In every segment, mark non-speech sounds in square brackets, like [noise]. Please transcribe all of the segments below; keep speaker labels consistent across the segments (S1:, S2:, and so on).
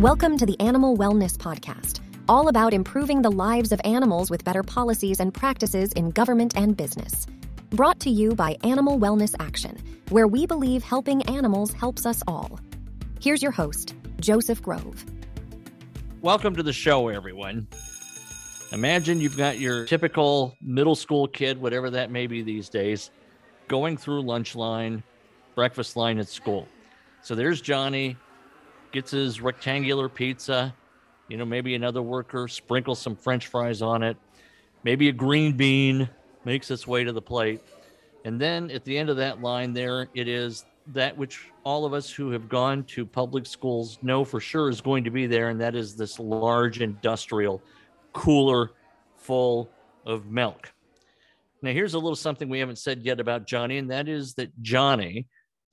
S1: Welcome to the Animal Wellness Podcast, all about improving the lives of animals with better policies and practices in government and business. Brought to you by Animal Wellness Action, where we believe helping animals helps us all. Here's your host, Joseph Grove.
S2: Welcome to the show, everyone. Imagine you've got your typical middle school kid, whatever that may be these days, going through lunch line, breakfast line at school. So there's Johnny, gets his rectangular pizza, you know, maybe another worker sprinkles some french fries on it, maybe a green bean makes its way to the plate. And then at the end of that line, there it is that which all of us who have gone to public schools know for sure is going to be there, and that is this large industrial cooler full of milk. Now, here's a little something we haven't said yet about Johnny, and that is that Johnny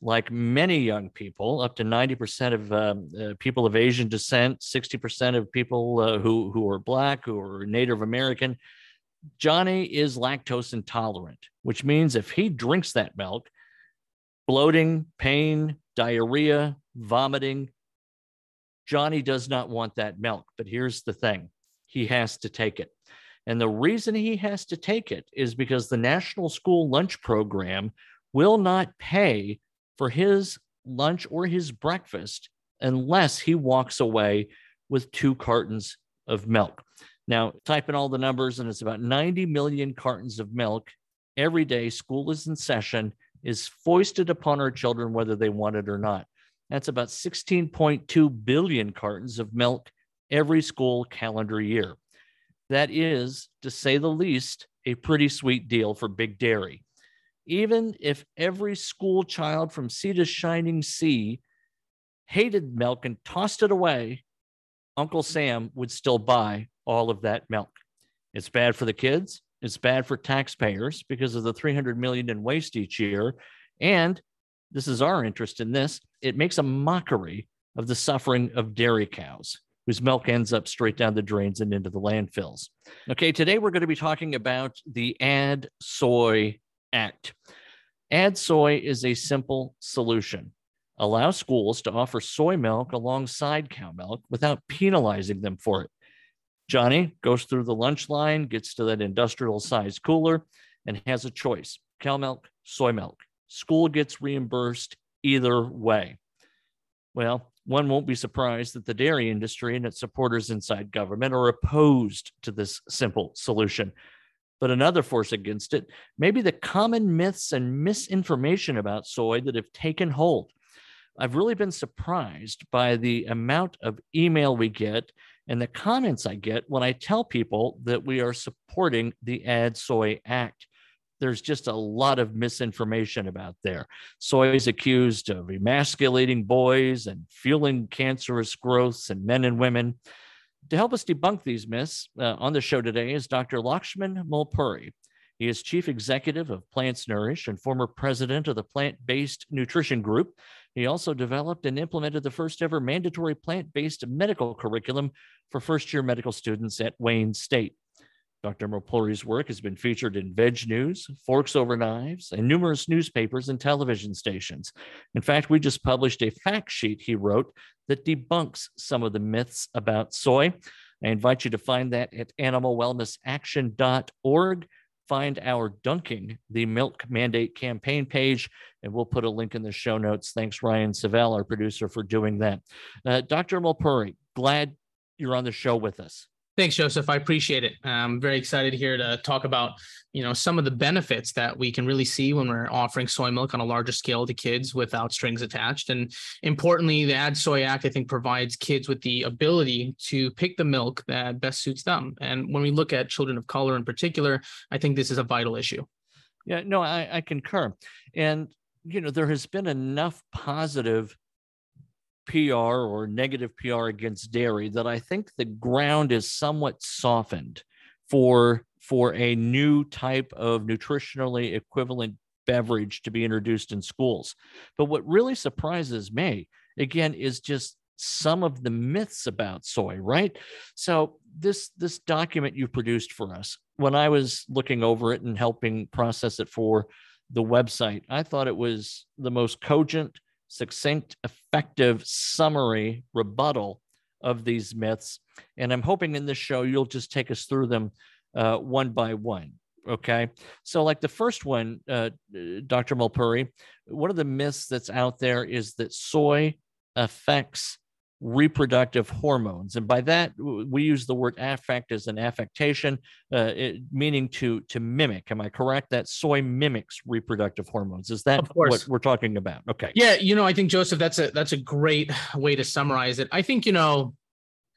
S2: like many young people, up to 90% of um, uh, people of Asian descent, 60% of people uh, who, who are Black, are Native American, Johnny is lactose intolerant, which means if he drinks that milk, bloating, pain, diarrhea, vomiting, Johnny does not want that milk. But here's the thing he has to take it. And the reason he has to take it is because the National School Lunch Program will not pay for his lunch or his breakfast unless he walks away with two cartons of milk. Now, type in all the numbers, and it's about 90 million cartons of milk every day. School is in session, is foisted upon our children, whether they want it or not. That's about 16.2 billion cartons of milk every school calendar year. That is, to say the least, a pretty sweet deal for Big Dairy even if every school child from sea to shining sea hated milk and tossed it away, Uncle Sam would still buy all of that milk. It's bad for the kids. It's bad for taxpayers because of the 300 million in waste each year. And this is our interest in this. It makes a mockery of the suffering of dairy cows whose milk ends up straight down the drains and into the landfills. Okay, today we're going to be talking about the Add Soy Act. Add soy is a simple solution. Allow schools to offer soy milk alongside cow milk without penalizing them for it. Johnny goes through the lunch line, gets to that industrial size cooler, and has a choice cow milk, soy milk. School gets reimbursed either way. Well, one won't be surprised that the dairy industry and its supporters inside government are opposed to this simple solution but another force against it may be the common myths and misinformation about soy that have taken hold. I've really been surprised by the amount of email we get and the comments I get when I tell people that we are supporting the Add Soy Act. There's just a lot of misinformation about there. Soy is accused of emasculating boys and fueling cancerous growths in men and women. To help us debunk these myths, uh, on the show today is Dr. Lakshman Mulpuri. He is chief executive of PlantsNourish and former president of the Plant Based Nutrition Group. He also developed and implemented the first ever mandatory plant based medical curriculum for first year medical students at Wayne State. Dr. Mulpuri's work has been featured in VegNews, Forks Over Knives, and numerous newspapers and television stations. In fact, we just published a fact sheet he wrote that debunks some of the myths about soy. I invite you to find that at animalwellnessaction.org. Find our Dunking the Milk Mandate campaign page, and we'll put a link in the show notes. Thanks, Ryan Savell, our producer, for doing that. Uh, Dr. Mulpuri, glad you're on the show with us.
S3: Thanks, Joseph. I appreciate it. Uh, I'm very excited here to talk about, you know, some of the benefits that we can really see when we're offering soy milk on a larger scale to kids without strings attached. And importantly, the Add Soy Act, I think, provides kids with the ability to pick the milk that best suits them. And when we look at children of color in particular, I think this is a vital issue.
S2: Yeah, no, I, I concur. And, you know, there has been enough positive PR or negative PR against dairy that I think the ground is somewhat softened for for a new type of nutritionally equivalent beverage to be introduced in schools. But what really surprises me again is just some of the myths about soy, right? So this this document you produced for us, when I was looking over it and helping process it for the website, I thought it was the most cogent succinct, effective summary rebuttal of these myths. And I'm hoping in this show you'll just take us through them uh, one by one. Okay. So, like the first one, uh, Dr. Mulpuri, one of the myths that's out there is that soy affects reproductive hormones. And by that we use the word affect as an affectation uh, it, meaning to to mimic. Am i correct? That soy mimics reproductive hormones. Is that what we're talking about? Okay.
S3: Yeah you know i think joseph that's a that's a great way to summarize it. I think you know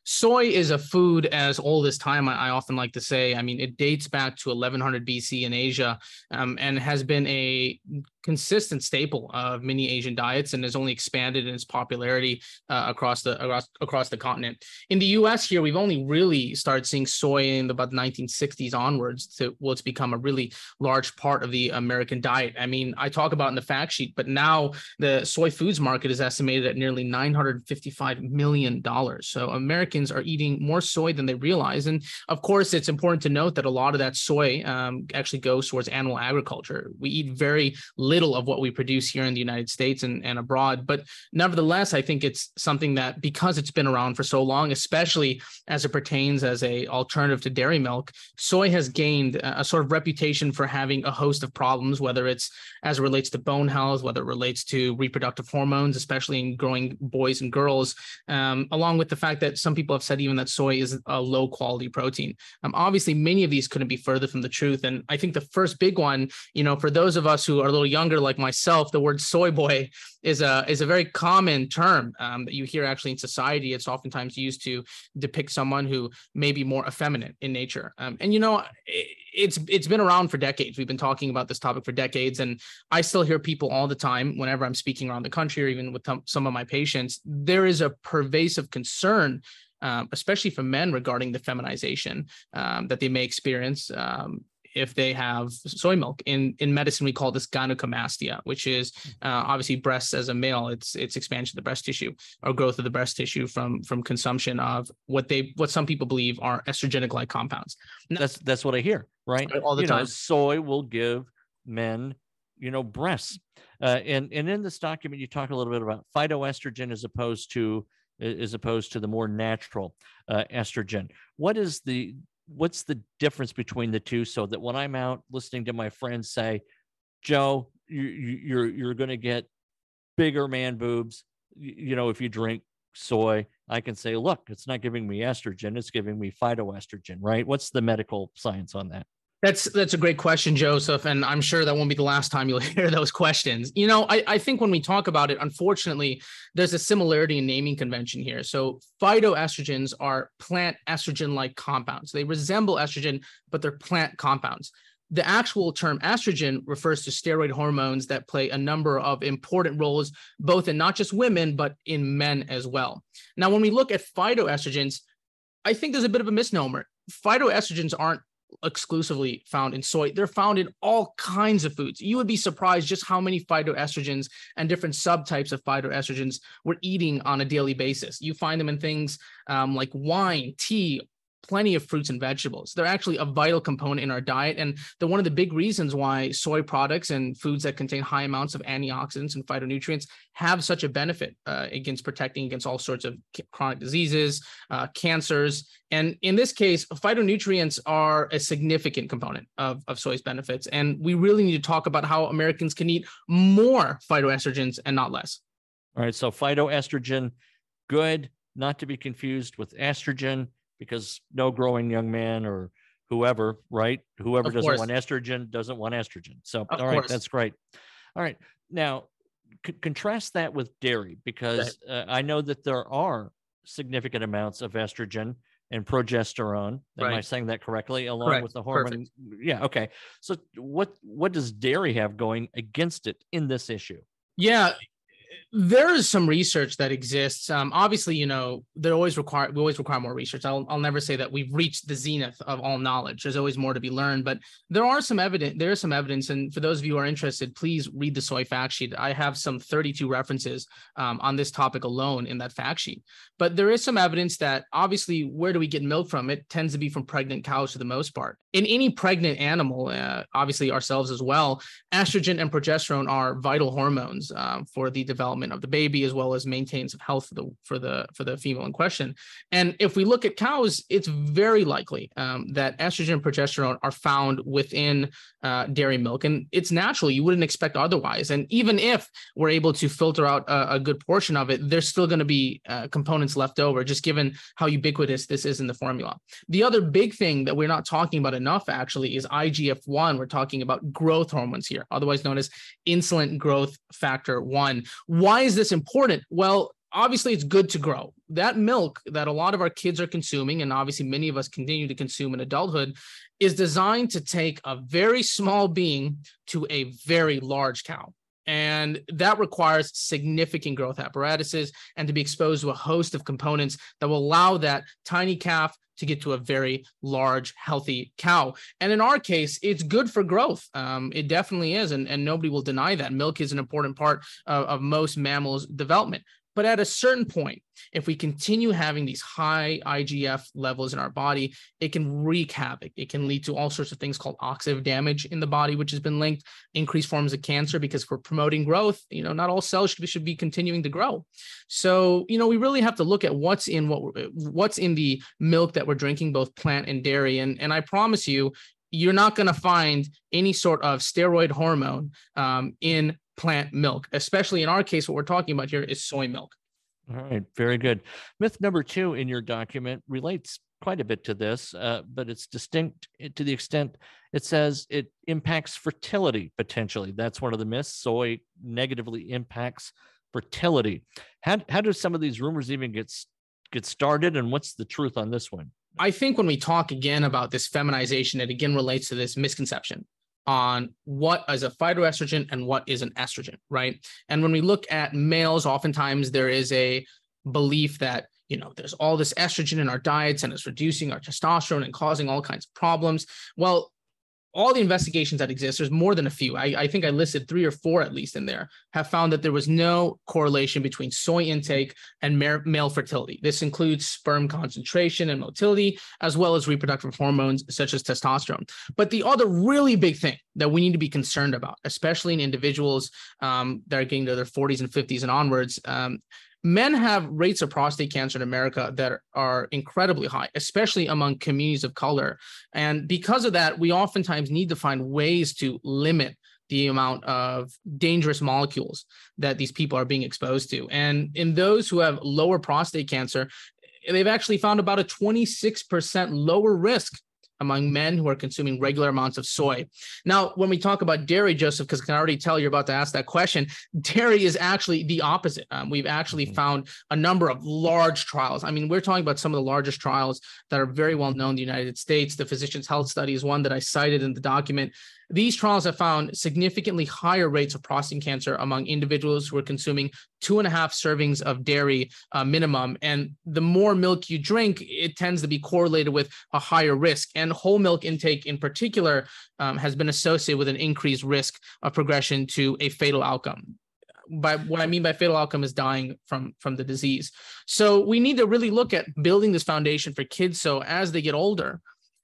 S3: soy is a food as old as time. I, I, often like to say. I mean, it dates back to 1100 BC in Asia, um, and has been a consistent staple of many Asian diets and has only expanded in its popularity uh, across the across, across the continent. In the U.S. here, we've only really started seeing soy in about the 1960s onwards. To well, become a really large part of the American diet. I mean, I talk about in the fact sheet, but now the soy foods market is estimated at nearly 955 million dollars. So Americans are eating more soy than they realize, and of course, it's important to note that a lot of that soy um, actually goes towards animal agriculture. We eat very little little of what we produce here in the United States and, and abroad. But nevertheless, I think it's something that because it's been around for so long, especially as it pertains as a alternative to dairy milk, soy has gained a, sort of reputation for having a host of problems, whether it's as it relates to bone health, whether it relates to reproductive hormones, especially in growing boys and girls, um, along with the fact that some people have said even that soy is a low quality protein. Um, obviously, many of these couldn't be further from the truth. And I think the first big one, you know, for those of us who are a little young younger like myself, the word soy boy is a is a very common term um, that you hear actually in society. It's oftentimes used to depict someone who may be more effeminate in nature. Um, and you know, it, it's it's been around for decades. We've been talking about this topic for decades, and I still hear people all the time whenever I'm speaking around the country or even with some of my patients. There is a pervasive concern um, especially for men regarding the feminization um, that they may experience um, if they have soy milk. In in medicine, we call this gynecomastia, which is uh, obviously breasts as a male. It's it's expansion of the breast tissue or growth of the breast tissue from from consumption of what they what some people believe are estrogenic like compounds.
S2: Now, that's that's what I hear, right?
S3: All the
S2: you
S3: time.
S2: Know, soy will give men, you know, breasts. Uh, and and in this document, you talk a little bit about phytoestrogen as opposed to as opposed to the more natural uh, estrogen. What is the what's the difference between the two so that when I'm out listening to my friends say, Joe, you, you're you're going to get bigger man boobs, you know, if you drink soy, I can say, look, it's not giving me estrogen, it's giving me phytoestrogen, right? What's the medical science on that?
S3: That's that's a great question, Joseph, and I'm sure that won't be the last time you'll [laughs] hear those questions. You know, I, I think when we talk about it, unfortunately, there's a similarity in naming convention here. So phytoestrogens are plant estrogen-like compounds. They resemble estrogen, but they're plant compounds. The actual term estrogen refers to steroid hormones that play a number of important roles, both in not just women, but in men as well. Now, when we look at phytoestrogens, I think there's a bit of a misnomer. Phytoestrogens aren't exclusively found in soy. They're found in all kinds of foods. You would be surprised just how many phytoestrogens and different subtypes of phytoestrogens we're eating on a daily basis. You find them in things um, like wine, tea, plenty of fruits and vegetables. They're actually a vital component in our diet. And they're one of the big reasons why soy products and foods that contain high amounts of antioxidants and phytonutrients have such a benefit uh, against protecting against all sorts of chronic diseases, uh, cancers. And in this case, phytonutrients are a significant component of, of soy's benefits. And we really need to talk about how Americans can eat more phytoestrogens and not less.
S2: All right. So phytoestrogen, good, not to be confused with estrogen because no growing young man or whoever, right? Whoever
S3: of
S2: doesn't
S3: course.
S2: want estrogen doesn't want estrogen. So,
S3: of
S2: all right,
S3: course.
S2: that's great. All right. Now, c- contrast that with dairy because uh, I know that there are significant amounts of estrogen and progesterone. Am I saying that correctly? Along
S3: Correct.
S2: with the hormone. Yeah. Okay. So, what what does dairy have going against it in this issue?
S3: Yeah, there is some research that exists. Um, obviously, you know, there always require we always require more research. I'll I'll never say that we've reached the zenith of all knowledge. There's always more to be learned, but there are some evidence. There is some evidence, and for those of you who are interested, please read the soy fact sheet. I have some 32 references um, on this topic alone in that fact sheet. But there is some evidence that obviously, where do we get milk from? It tends to be from pregnant cows for the most part. In any pregnant animal, uh, obviously ourselves as well, estrogen and progesterone are vital hormones um, for the development development of the baby as well as maintains of health for the for the for the female in question. And if we look at cows, it's very likely um, that estrogen and progesterone are found within uh, dairy milk, and it's natural. You wouldn't expect otherwise. And even if we're able to filter out a, a good portion of it, there's still going to be uh, components left over, just given how ubiquitous this is in the formula. The other big thing that we're not talking about enough actually is IGF 1. We're talking about growth hormones here, otherwise known as insulin growth factor 1. Why is this important? Well, obviously it's good to grow. That milk that a lot of our kids are consuming, and obviously many of us continue to consume in adulthood, is designed to take a very small being to a very large cow. And that requires significant growth apparatuses and to be exposed to a host of components that will allow that tiny calf to get to a very large, healthy cow. And in our case, it's good for growth. Um, it definitely is. And, and nobody will deny that. Milk is an important part of, of most mammals' development. But at a certain point, if we continue having these high IGF levels in our body, it can wreak havoc. It can lead to all sorts of things called oxidative damage in the body, which has been linked increased forms of cancer because we're promoting growth. You know, not all cells should be, should be continuing to grow. So, you know, we really have to look at what's in what what's in the milk that we're drinking, both plant and dairy. And and I promise you, you're not going to find any sort of steroid hormone um, in plant milk, especially in our case, what we're talking about here is soy milk.
S2: All right, very good. Myth number two in your document relates quite a bit to this, uh, but it's distinct to the extent it says it impacts fertility potentially. That's one of the myths. Soy negatively impacts fertility. How, how do some of these rumors even get, get started, and what's the truth on this one?
S3: I think when we talk again about this feminization, it again relates to this misconception on what is a phytoestrogen and what is an estrogen, right? And when we look at males, oftentimes there is a belief that you know there's all this estrogen in our diets and it's reducing our testosterone and causing all kinds of problems. Well, all the investigations that exist, there's more than a few. I, I, think I listed three or four at least in there, have found that there was no correlation between soy intake and male fertility. This includes sperm concentration and motility, as well as reproductive hormones such as testosterone. But the other really big thing that we need to be concerned about, especially in individuals um, that are getting to their 40s and 50s and onwards, um, men have rates of prostate cancer in America that are incredibly high, especially among communities of color. And because of that, we oftentimes need to find ways to limit the amount of dangerous molecules that these people are being exposed to. And in those who have lower prostate cancer, they've actually found about a 26% lower risk among men who are consuming regular amounts of soy. Now, when we talk about dairy, Joseph, because I can already tell you're about to ask that question, dairy is actually the opposite. Um, we've actually mm-hmm. found a number of large trials. I mean, we're talking about some of the largest trials that are very well known in the United States. The Physicians Health Study is one that I cited in the document. These trials have found significantly higher rates of prostate cancer among individuals who are consuming two and a half servings of dairy uh, minimum. And the more milk you drink, it tends to be correlated with a higher risk. And whole milk intake in particular um, has been associated with an increased risk of progression to a fatal outcome by what I mean by fatal outcome is dying from from the disease. So we need to really look at building this foundation for kids so as they get older,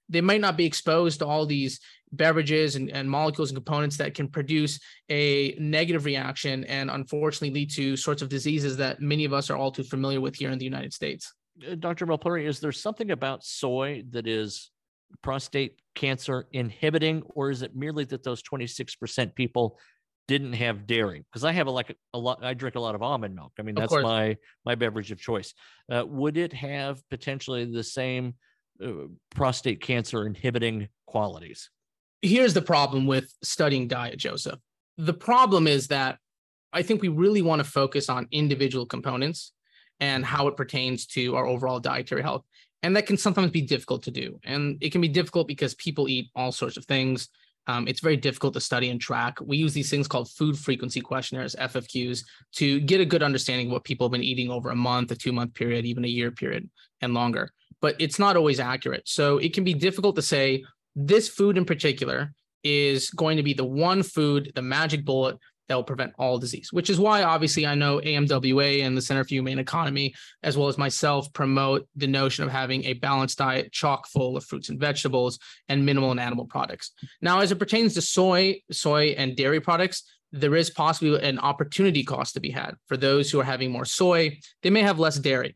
S3: they might not be exposed to all these beverages and, and molecules and components that can produce a negative reaction and unfortunately lead to sorts of diseases that many of us are all too familiar with here in the United States.
S2: Uh, Dr. Mulpuri, is there something about soy that is prostate cancer inhibiting, or is it merely that those 26% people didn't have dairy? Because I have a, like a, a, lot, I drink a lot of almond milk. I mean, that's my my beverage of choice. Uh, would it have potentially the same uh, prostate cancer inhibiting qualities?
S3: Here's the problem with studying diet, Joseph. The problem is that I think we really want to focus on individual components and how it pertains to our overall dietary health. And that can sometimes be difficult to do. And it can be difficult because people eat all sorts of things. Um, it's very difficult to study and track. We use these things called food frequency questionnaires, FFQs, to get a good understanding of what people have been eating over a month, a two month period, even a year period, and longer. But it's not always accurate. So it can be difficult to say this food in particular is going to be the one food, the magic bullet that will prevent all disease, which is why obviously I know AMWA and the Center for Humane Economy, as well as myself, promote the notion of having a balanced diet chock full of fruits and vegetables and minimal and animal products. Now, as it pertains to soy, soy and dairy products, there is possibly an opportunity cost to be had for those who are having more soy. They may have less dairy.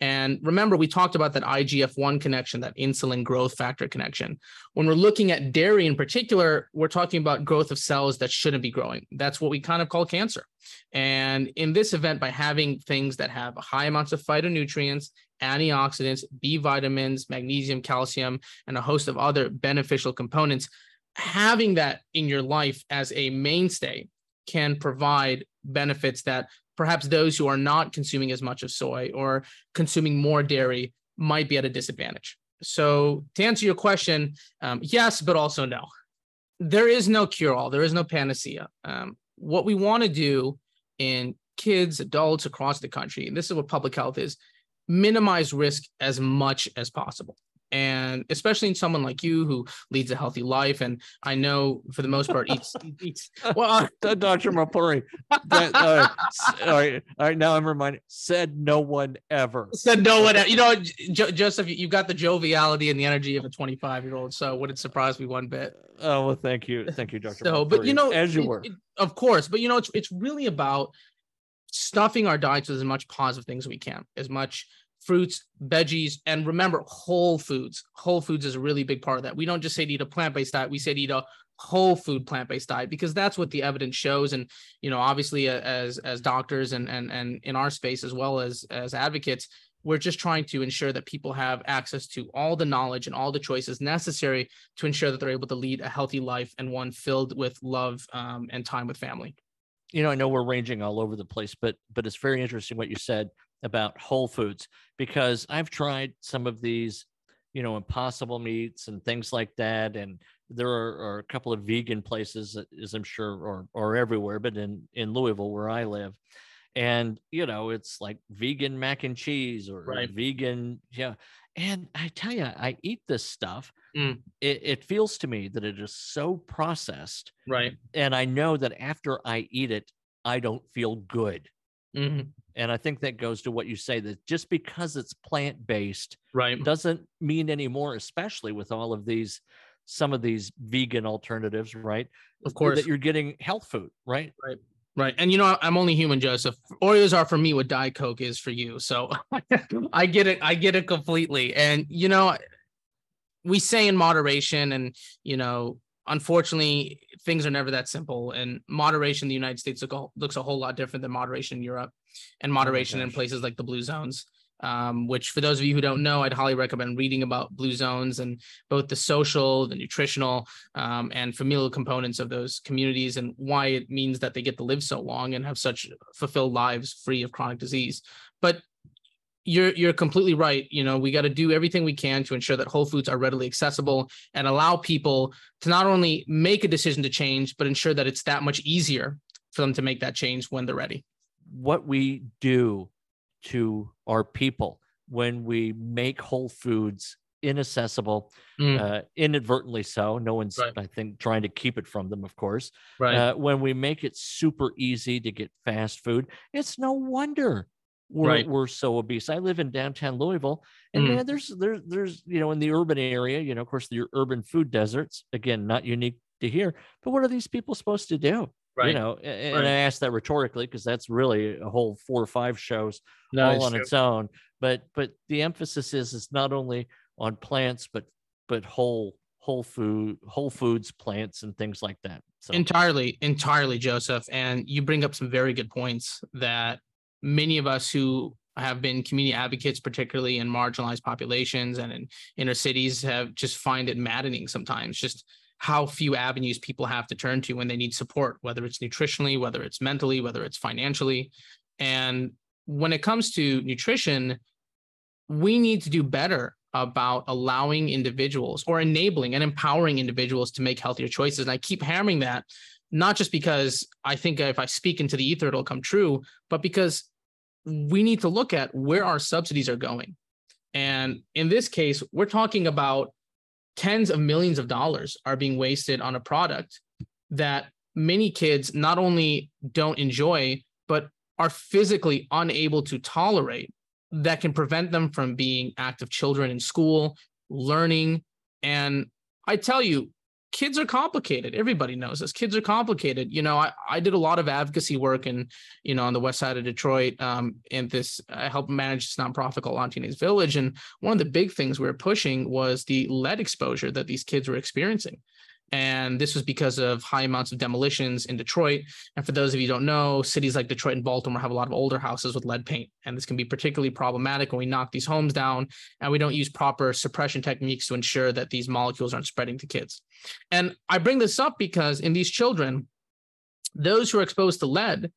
S3: And remember, we talked about that IGF 1 connection, that insulin growth factor connection. When we're looking at dairy in particular, we're talking about growth of cells that shouldn't be growing. That's what we kind of call cancer. And in this event, by having things that have high amounts of phytonutrients, antioxidants, B vitamins, magnesium, calcium, and a host of other beneficial components, having that in your life as a mainstay can provide benefits that perhaps those who are not consuming as much of soy or consuming more dairy might be at a disadvantage. So, to answer your question, um, yes, but also no. There is no cure all, there is no panacea. Um, what we want to do in kids, adults across the country, and this is what public health is minimize risk as much as possible and especially in someone like you who leads a healthy life and i know for the most part eats [laughs] eats
S2: well [laughs] dr Mulpuri, that, [laughs] uh, all right all right now i'm reminded said no one ever.
S3: Said no one you know jo- joseph you've got the joviality and the energy of a 25 year old so wouldn't surprise me one bit.
S2: Oh well thank you thank you dr
S3: so but you know
S2: as you
S3: it,
S2: were.
S3: it, of course but you know it's it's really about stuffing our diets with as much positive things as we can as much fruits, veggies, and remember whole foods. Whole foods is a really big part of that. We don't just say to eat a plant-based diet, we say to eat a whole food plant-based diet because that's what the evidence shows and you know obviously as as doctors and and and in our space as well as as advocates we're just trying to ensure that people have access to all the knowledge and all the choices necessary to ensure that they're able to lead a healthy life and one filled with love um, and time with family
S2: you know i know we're ranging all over the place but but it's very interesting what you said about whole foods because I've tried some of these, you know, impossible meats and things like that. And there are, are, a couple of vegan places, as I'm sure, or or everywhere, but in in Louisville where I live, and you know, it's like vegan mac and cheese or right. vegan, yeah. And I tell you, I eat this stuff. Mm. It, it feels to me that it is so processed,
S3: right?
S2: And I know that after I eat it, I don't feel good.
S3: Mm-hmm.
S2: And I think that goes to what you say that just because it's plant based,
S3: right,
S2: doesn't mean anymore, especially with all of these some of these vegan alternatives, right?
S3: Of course,
S2: that you're getting health food, right?
S3: Right. Right. And you know, I'm only human, Joseph. Oreos are for me what Diet Coke is for you. So [laughs] I get it. I get it completely. And you know, we say in moderation and you know, unfortunately, things are never that simple. And moderation in the United States look a, looks a whole lot different than moderation in Europe and oh moderation oh in places like the blue zones. Um, which for those of you who don't know, I'd highly recommend reading about blue zones and both the social, the nutritional, um, and familial components of those communities and why it means that they get to live so long and have such fulfilled lives free of chronic disease. But you're you're completely right. You know, we got to do everything we can to ensure that whole foods are readily accessible and allow people to not only make a decision to change, but ensure that it's that much easier for them to make that change when they're ready.
S2: What we do to our people when we make whole foods inaccessible, mm. uh, inadvertently so. No one's, right. I think, trying to keep it from them, of course.
S3: Right.
S2: Uh, when we make it super easy to get fast food, it's no wonder we're, right. we're so obese. I live in downtown Louisville, and mm. man, there's there's there's you know in the urban area, you know, of course, the urban food deserts. Again, not unique to here, but what are these people supposed to do?
S3: Right.
S2: You know, and, right. I ask that rhetorically because that's really a whole four or five shows no, all on true. its own. But but the emphasis is is not only on plants, but but whole whole food whole foods plants and things like that
S3: so entirely entirely joseph and you bring up some very good points that many of us who have been community advocates, particularly in marginalized populations and in inner cities, have just find it maddening sometimes. Just how few avenues people have to turn to when they need support, whether it's nutritionally, whether it's mentally, whether it's financially. And when it comes to nutrition, we need to do better about allowing individuals or enabling and empowering individuals to make healthier choices. And I keep hammering that not just because I think if I speak into the ether, it'll come true, but because we need to look at where our subsidies are going. And in this case, we're talking about tens of millions of dollars are being wasted on a product that many kids not only don't enjoy, but are physically unable to tolerate that can prevent them from being active children in school, learning. And I tell you, kids are complicated. Everybody knows this. Kids are complicated. You know, I, I did a lot of advocacy work and, you know, on the west side of Detroit. Um, and this I helped manage this nonprofit called Lantinez Village. And one of the big things we were pushing was the lead exposure that these kids were experiencing. And this was because of high amounts of demolitions in Detroit. And for those of you who don't know, cities like Detroit and Baltimore have a lot of older houses with lead paint. And this can be particularly problematic when we knock these homes down and we don't use proper suppression techniques to ensure that these molecules aren't spreading to kids. And I bring this up because in these children, those who are exposed to lead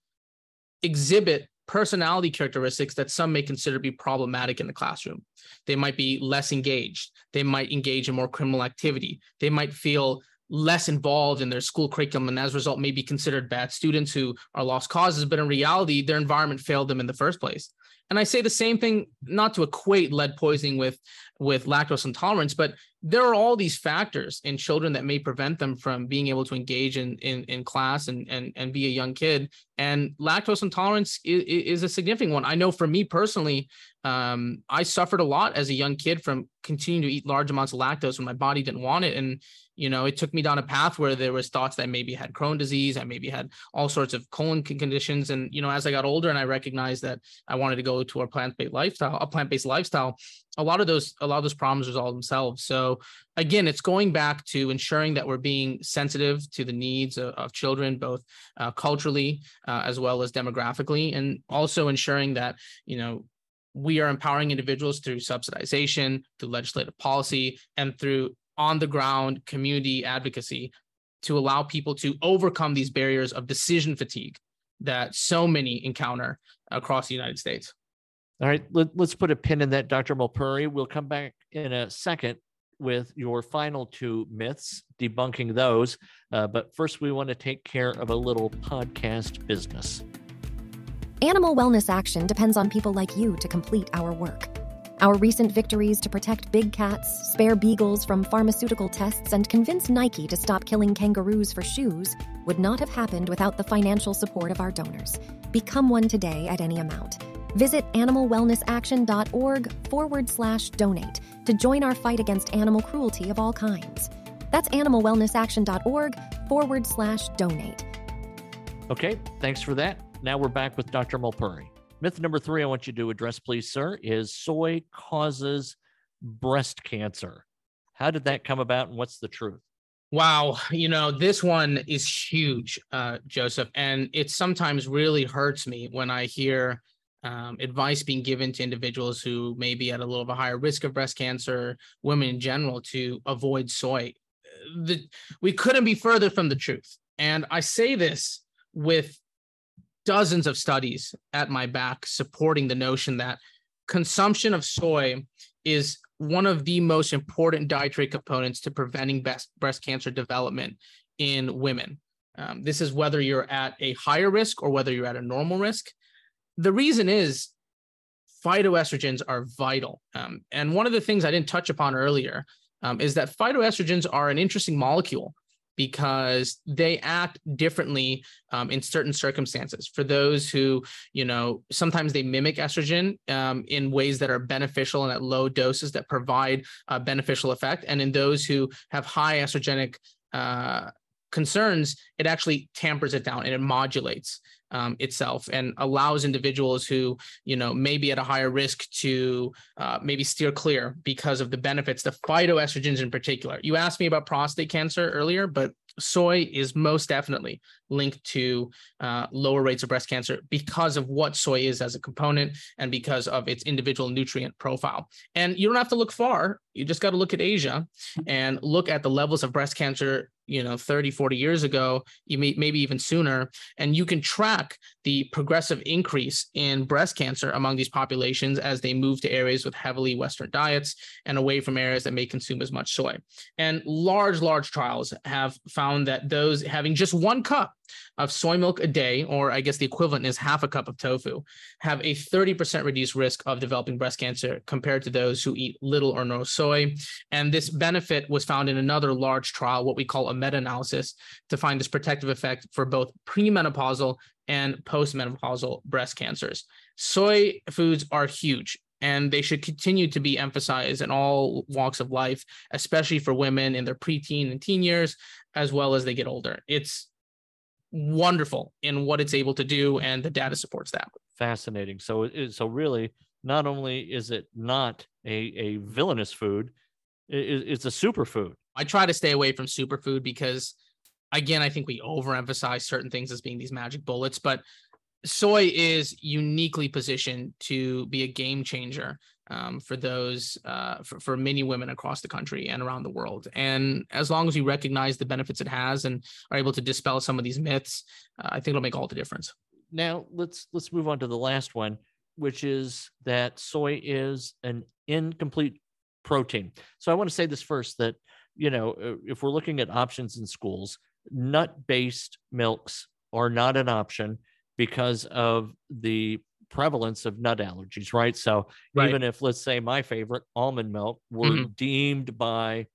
S3: exhibit personality characteristics that some may consider to be problematic in the classroom. They might be less engaged. They might engage in more criminal activity. They might feel less involved in their school curriculum and as a result may be considered bad students who are lost causes but in reality their environment failed them in the first place. And i say the same thing not to equate lead poisoning with with lactose intolerance but there are all these factors in children that may prevent them from being able to engage in in, in class and, and and be a young kid. And lactose intolerance is, is a significant one. I know for me personally um, i suffered a lot as a young kid from continuing to eat large amounts of lactose when my body didn't want it. And you know it took me down a path where there was thoughts that maybe had crohn disease i maybe had all sorts of colon conditions. And you know as i got older and i recognized that i wanted to go to a plant-based lifestyle a plant-based lifestyle a lot of those a lot of those problems resolve themselves. So again it's going back to ensuring that we're being sensitive to the needs of, of children both uh, culturally uh, as well as demographically and also ensuring that you know we are empowering individuals through subsidization, through legislative policy, and through on the ground community advocacy to allow people to overcome these barriers of decision fatigue that so many encounter across the United States.
S2: All right, let, us put a pin in that, Dr. Mulpuri. We'll come back in a second with your final two myths, debunking those. Uh, but first, we want to take care of a little podcast business.
S1: Animal Wellness Action depends on people like you to complete our work. Our recent victories to protect big cats, spare beagles from pharmaceutical tests, and convince Nike to stop killing kangaroos for shoes would not have happened without the financial support of our donors. Become one today at any amount. Visit animalwellnessaction.org forward slash donate to join our fight against animal cruelty of all kinds. That's animalwellnessaction.org forward slash donate.
S2: Okay, thanks for that. Now we're back with Dr. Mulpuri. Myth number three I want you to address, please, sir, is soy causes breast cancer. How did that come about and what's the truth?
S3: Wow, you know, this one is huge, uh, Joseph. And it sometimes really hurts me when I hear um, advice being given to individuals who may be at a little of a higher risk of breast cancer, women in general, to avoid soy. The, we couldn't be further from the truth. And I say this with dozens of studies at my back supporting the notion that consumption of soy is one of the most important dietary components to preventing breast, cancer development in women. Um, this is whether you're at a higher risk or whether you're at a normal risk. The reason is phytoestrogens are vital. Um, and one of the things I didn't touch upon earlier um, is that phytoestrogens are an interesting molecule because they act differently um, in certain circumstances. For those who, you know, sometimes they mimic estrogen um, in ways that are beneficial and at low doses that provide a beneficial effect. And in those who have high estrogenic uh, concerns, it actually tampers it down and it modulates um, itself and allows individuals who you know may be at a higher risk to uh, maybe steer clear because of the benefits the phytoestrogens in particular you asked me about prostate cancer earlier but soy is most definitely linked to uh, lower rates of breast cancer because of what soy is as a component and because of its individual nutrient profile. And you don't have to look far. You just got to look at Asia and look at the levels of breast cancer you know 30 40 years ago you may, maybe even sooner and you can track the progressive increase in breast cancer among these populations as they move to areas with heavily western diets and away from areas that may consume as much soy. And large large trials have found that those having just one cup of soy milk a day, or I guess the equivalent is half a cup of tofu, have a 30% reduced risk of developing breast cancer compared to those who eat little or no soy. And this benefit was found in another large trial, what we call a meta analysis, to find this protective effect for both premenopausal and postmenopausal breast cancers. Soy foods are huge and they should continue to be emphasized in all walks of life, especially for women in their preteen and teen years, as well as they get older. It's wonderful in what it's able to do, and the data supports that.
S2: Fascinating. So, so really, not only is it not a, a villainous food, it, it's a superfood.
S3: I try to stay away from superfood because, again, I think we overemphasize certain things as being these magic bullets, but soy is uniquely positioned to be a game changer um, for those uh, for, for many women across the country and around the world. And as long as we recognize the benefits it has and are able to dispel some of these myths, uh, I think it'll make all the difference.
S2: Now let's let's move on to the last one, which is that soy is an incomplete protein. So I want to say this first that you know uh, if we're looking at options in schools, nut-based milks are not an option because of the prevalence of nut allergies, right? So right. even if, let's say, my favorite almond milk were mm-hmm. deemed by,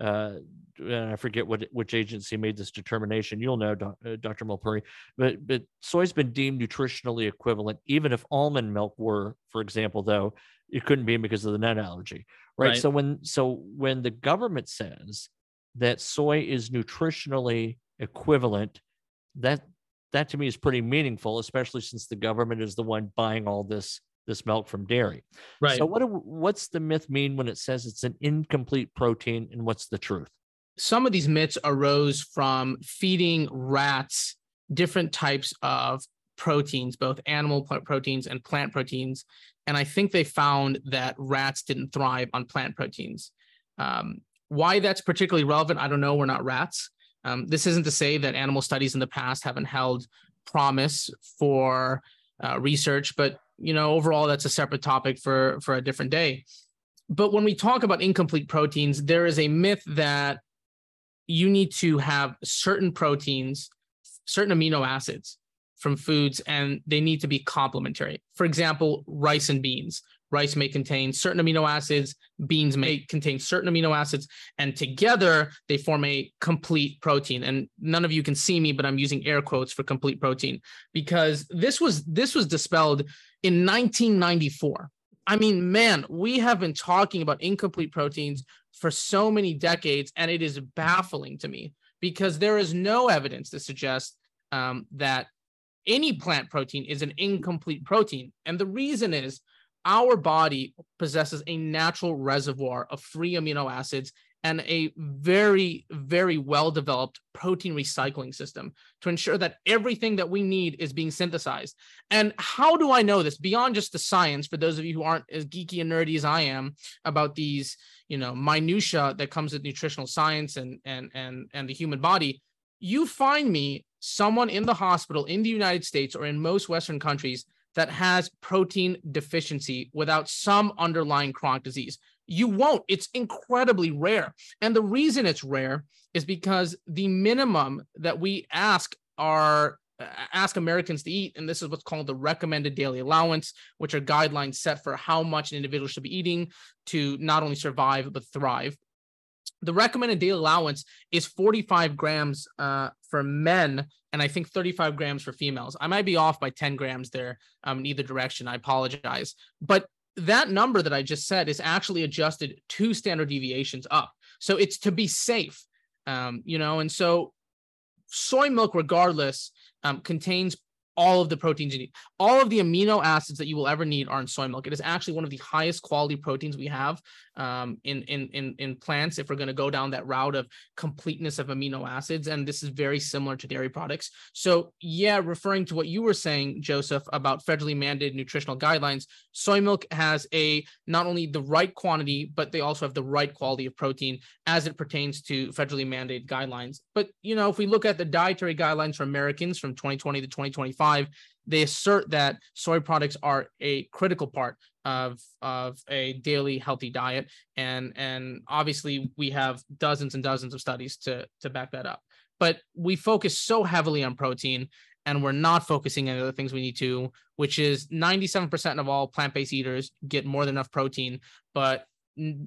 S2: uh, I forget what which agency made this determination. You'll know, Dr. Uh, Mulpuri, but but soy's been deemed nutritionally equivalent, even if almond milk were, for example, though it couldn't be because of the nut allergy, right? right? So when so when the government says that soy is nutritionally equivalent, that that to me is pretty meaningful, especially since the government is the one buying all this this milk from dairy.
S3: Right.
S2: So what do, what's the myth mean when it says it's an incomplete protein, and what's the truth?
S3: Some of these myths arose from feeding rats different types of proteins, both animal proteins and plant proteins, and I think they found that rats didn't thrive on plant proteins. Um, why that's particularly relevant, I don't know. We're not rats. Um, this isn't to say that animal studies in the past haven't held promise for uh, research, but you know, overall, that's a separate topic for for a different day. But when we talk about incomplete proteins, there is a myth that you need to have certain proteins, certain amino acids from foods, and they need to be complementary. For example, rice and beans rice may contain certain amino acids, beans may contain certain amino acids, and together they form a complete protein. And none of you can see me, but I'm using air quotes for complete protein because this was this was dispelled in 1994. I mean, man, we have been talking about incomplete proteins for so many decades, and it is baffling to me because there is no evidence to suggest um, that any plant protein is an incomplete protein. And the reason is our body possesses a natural reservoir of free amino acids and a very, very well developed protein recycling system to ensure that everything that we need is being synthesized. And how do I know this beyond just the science? For those of you who aren't as geeky and nerdy as I am about these, you know, minutia that comes with nutritional science and and and and the human body, you find me someone in the hospital in the United States or in most Western countries that has protein deficiency without some underlying chronic disease. You won't. It's incredibly rare. And the reason it's rare is because the minimum that we ask our ask Americans to eat, and this is what's called the recommended daily allowance, which are guidelines set for how much an individual should be eating to not only survive but thrive the recommended daily allowance is 45 grams uh, for men and I think 35 grams for females. I might be off by 10 grams there um, in either direction. I apologize. But that number that I just said is actually adjusted two standard deviations up. So it's to be safe, um, you know, and so soy milk, regardless, um, contains all of the proteins you need. All of the amino acids that you will ever need are in soy milk. It is actually one of the highest quality proteins we have um, in, in, in, in plants if we're going to go down that route of completeness of amino acids. And this is very similar to dairy products. So, yeah, referring to what you were saying, Joseph, about federally mandated nutritional guidelines, soy milk has a not only the right quantity, but they also have the right quality of protein as it pertains to federally mandated guidelines. But, you know, if we look at the dietary guidelines for Americans from 2020 to 2025, they assert that soy products are a critical part of of a daily healthy diet. And and obviously we have dozens and dozens of studies to to back that up. But we focus so heavily on protein and we're not focusing on the other things we need to which is 97% of all plant-based eaters get more than enough protein but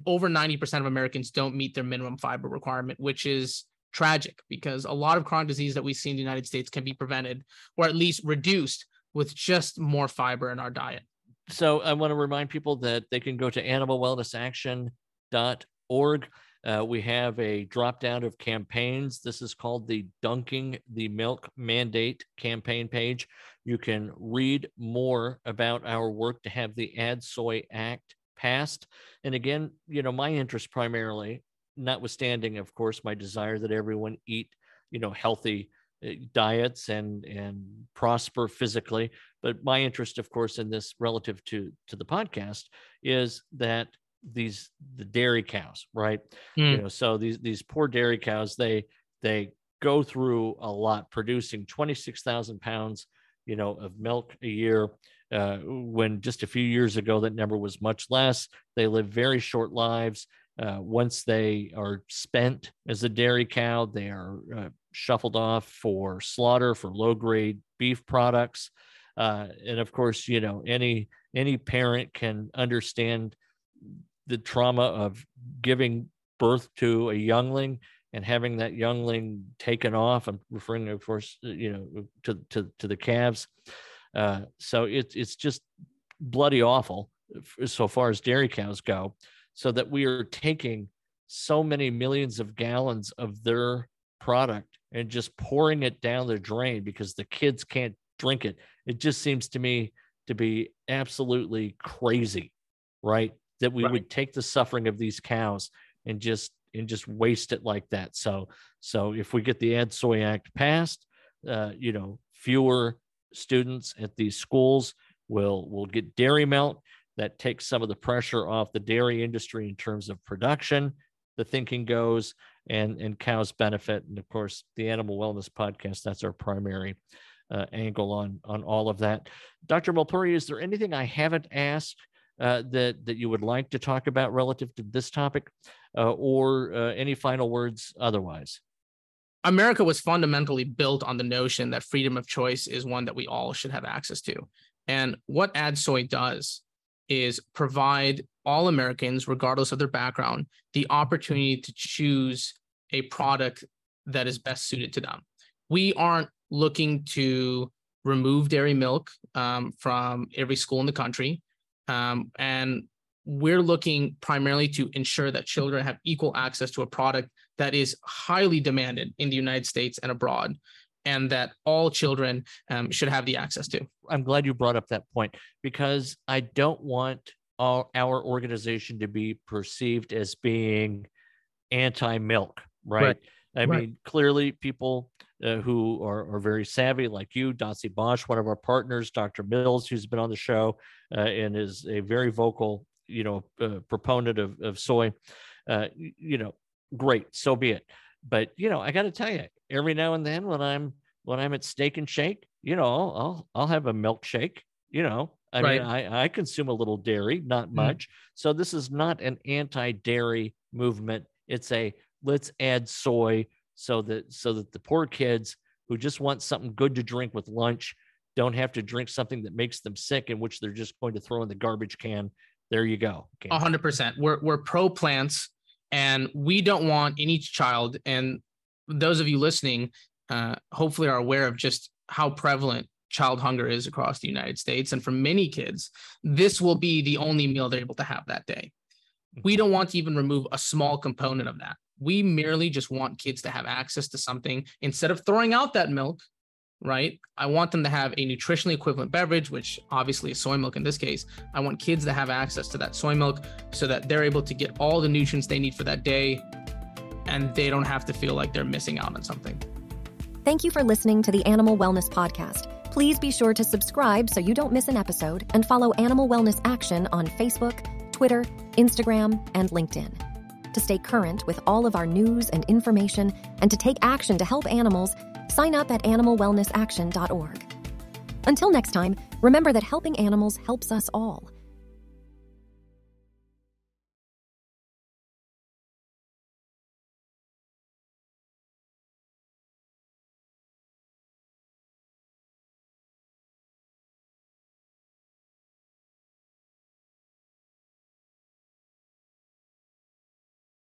S3: over 90% of americans don't meet their minimum fiber requirement which is tragic because a lot of chronic disease that we see in the United States can be prevented or at least reduced with just more fiber in our diet.
S2: so I want to remind people that they can go to animalwellnessaction.org. Uh, we have a drop down of campaigns. This is called the Dunking the Milk Mandate campaign page. You can read more about our work to have the Add Soy Act passed. And again, you know, my interest primarily, notwithstanding, of course, my desire that everyone eat, you know, healthy uh, diets and and prosper physically. But my interest of course in this relative to to the podcast is that these the dairy cows right? Mm. you know so these these poor dairy cows they they go through a lot producing 26,000 pounds you know of milk a year uh, when just a few years ago that number was much less. They live very short lives uh, once they are spent as a dairy cow, they are uh, shuffled off for slaughter for low grade beef products. Uh, and of course, you know, any any parent can understand the trauma of giving birth to a youngling and having that youngling taken off. I'm referring, of course, uh, you know, to to, to the calves. Uh, so it's it's just bloody awful so far as dairy cows go so that we are taking so many millions of gallons of their product and just pouring it down the drain because the kids can't drink it. It just seems to me to be absolutely crazy, right? That we right. would take the suffering of these cows and just and just waste it like that. So so if we get the Add Soy Act passed, uh, you know, fewer students at these schools will will get dairy milk that takes some of the pressure off the dairy industry in terms of production the thinking goes and and cows benefit. And of course the animal wellness podcast that's our primary uh, angle on on all of that. Dr Mulpuri is there anything i haven't asked uh, that that you would like to talk about relative to this topic uh, or uh, any final words otherwise?
S3: America was fundamentally built on the notion that freedom of choice is one that we all should have access to. And what Add Soy does is provide all Americans, regardless of their background, the opportunity to choose a product that is best suited to them. We aren't looking to remove dairy milk um, from every school in the country. Um, and we're looking primarily to ensure that children have equal access to a product that is highly demanded in the United States and abroad and that all children um, should have the access to.
S2: I'm glad you brought up that point because I don't want our, our organization to be perceived as being anti milk, right? right? I right. mean, clearly, people uh, who are, are very savvy, like you, Dotsie Bausch, one of our partners, Dr. Mills, who's been on the show uh, and is a very vocal, you know, uh, proponent of, of soy, uh, you know, great, so be it. But you know, I got to tell you, every now and then when I'm when I'm at Steak and Shake, you know, I'll I'll have a milkshake. You know, I right. mean, I I consume a little dairy, not mm. much. Mm. So this is not an anti-dairy movement. It's a let's add soy so that so that the poor kids who just want something good to drink with lunch don't have to drink something that makes them sick in which they're just going to throw in the garbage can. There you go.
S3: A hundred percent. We're we're pro plants and we don't want any child and those of you listening uh, hopefully are aware of just how prevalent child hunger is across the united states. And for many kids this will be the only meal they're able to have that day. We don't want to even remove a small component of that. We merely just want kids to have access to something instead of throwing out that milk right? I want them to have a nutritionally equivalent beverage, which obviously is soy milk in this case. I want kids to have access to that soy milk so that they're able to get all the nutrients they need for that day and they don't have to feel like they're missing out on something.
S1: Thank you for listening to the Animal Wellness Podcast. Please be sure to subscribe so you don't miss an episode and follow Animal Wellness Action on Facebook, Twitter, Instagram, and LinkedIn. To stay current with all of our news and information and to take action to help animals, sign up at animalwellnessaction.org. Until next time, remember that helping animals helps us all.